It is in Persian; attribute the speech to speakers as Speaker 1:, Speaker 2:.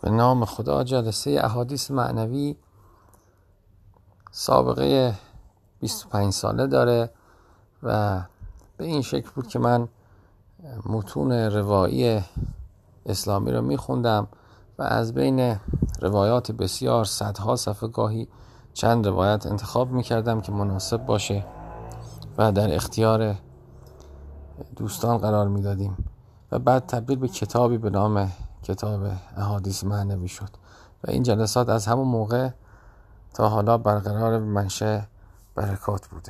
Speaker 1: به نام خدا جلسه احادیث معنوی سابقه 25 ساله داره و به این شکل بود که من متون روایی اسلامی رو میخوندم و از بین روایات بسیار صدها صفحه گاهی چند روایت انتخاب می‌کردم که مناسب باشه و در اختیار دوستان قرار می‌دادیم و بعد تبدیل به کتابی به نام کتاب احادیث معنوی شد. و این جلسات از همون موقع تا حالا برقرار منشه برکات بوده.